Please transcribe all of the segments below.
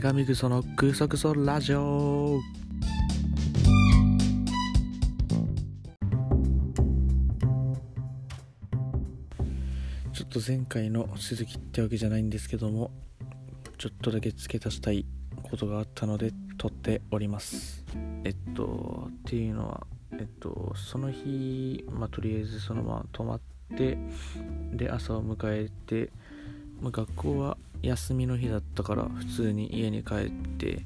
女神グソのグソグソラジオ。ちょっと前回の続きってわけじゃないんですけどもちょっとだけ付け足したいことがあったので撮っております。えっとっていうのはえっとその日まあとりあえずそのまま泊まってで朝を迎えて、まあ、学校は休みの日だったから普通に家に帰って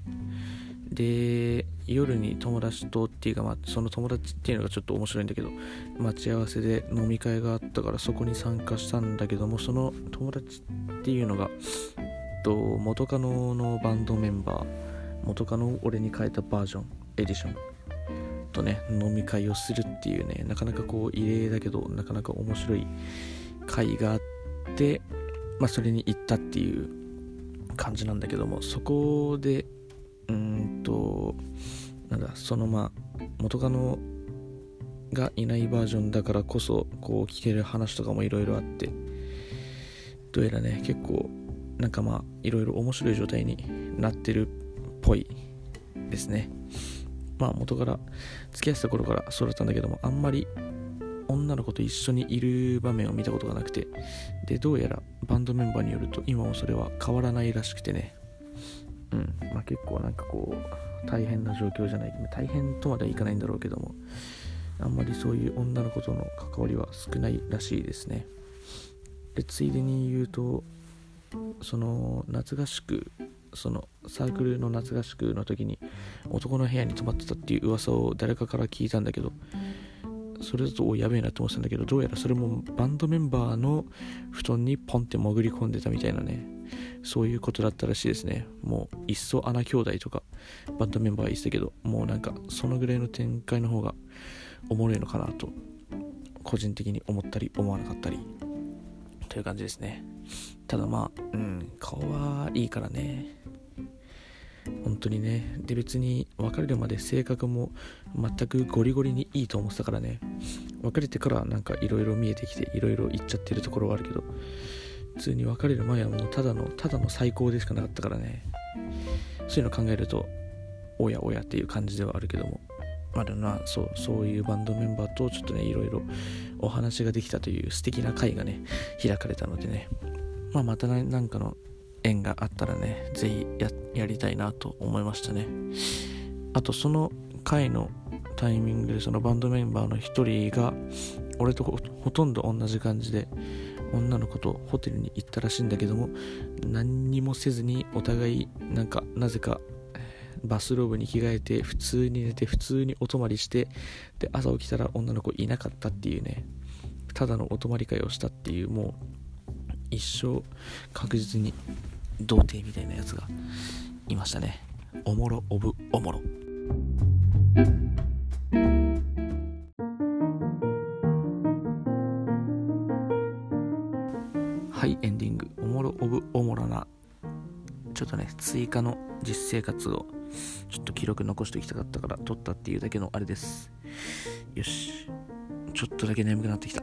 で夜に友達とっていうか、まあ、その友達っていうのがちょっと面白いんだけど待ち合わせで飲み会があったからそこに参加したんだけどもその友達っていうのがと元カノのバンドメンバー元カノを俺に変えたバージョンエディション。とね飲み会をするっていうねなかなかこう異例だけどなかなか面白い会があってまあ、それに行ったっていう感じなんだけどもそこでうんとなんだそのまあ元カノがいないバージョンだからこそこう聞ける話とかもいろいろあってどうやらね結構なんかまあいろいろ面白い状態になってるっぽいですね。まあ元から付き合ってた頃からそうだったんだけどもあんまり女の子と一緒にいる場面を見たことがなくてでどうやらバンドメンバーによると今もそれは変わらないらしくてね。うん。まあ結構なんかこう大変な状況じゃない大変とまではいかないんだろうけどもあんまりそういう女の子との関わりは少ないらしいですね。でついでに言うとその夏合宿そのサークルの夏合宿の時に男の部屋に泊まってたっていう噂を誰かから聞いたんだけどそれだとやべえなと思ってたんだけどどうやらそれもバンドメンバーの布団にポンって潜り込んでたみたいなね。そういうことだったらしいですね。もういっそ穴兄弟とかバンドメンバー言ってたけどもうなんかそのぐらいの展開の方がおもろいのかなと個人的に思ったり思わなかったりという感じですね。ただまあうん顔はいいからね。本当にねで別に別れるまで性格も全くゴリゴリにいいと思ってたからね。別れてからなんかいろいろ見えてきていろいろ言っちゃってるところはあるけど普通に別れる前はもうただのただの最高でしかなかったからね。そういうの考えるとおやおやっていう感じではあるけども。まあでもなそうそういうバンドメンバーとちょっとねいろいろお話ができたという素敵な会がね開かれたのでね。まあまた何かの縁があったらね、ぜひやりたいなと思いましたね。あとその回のタイミングでそのバンドメンバーの一人が俺とほとんど同じ感じで女の子とホテルに行ったらしいんだけども何にもせずにお互いなんかなぜかバスローブに着替えて普通に寝て普通にお泊まりしてで朝起きたら女の子いなかったっていうねただのお泊まり会をしたっていうもう一生確実に童貞みたいなやつがいましたね。おもろオブおもろ。はいエンディング。おもろオブおもろなちょっとね追加の実生活をちょっと記録残しておきたかったから撮ったっていうだけのあれです。よし。ちょっとだけ眠くなってきた。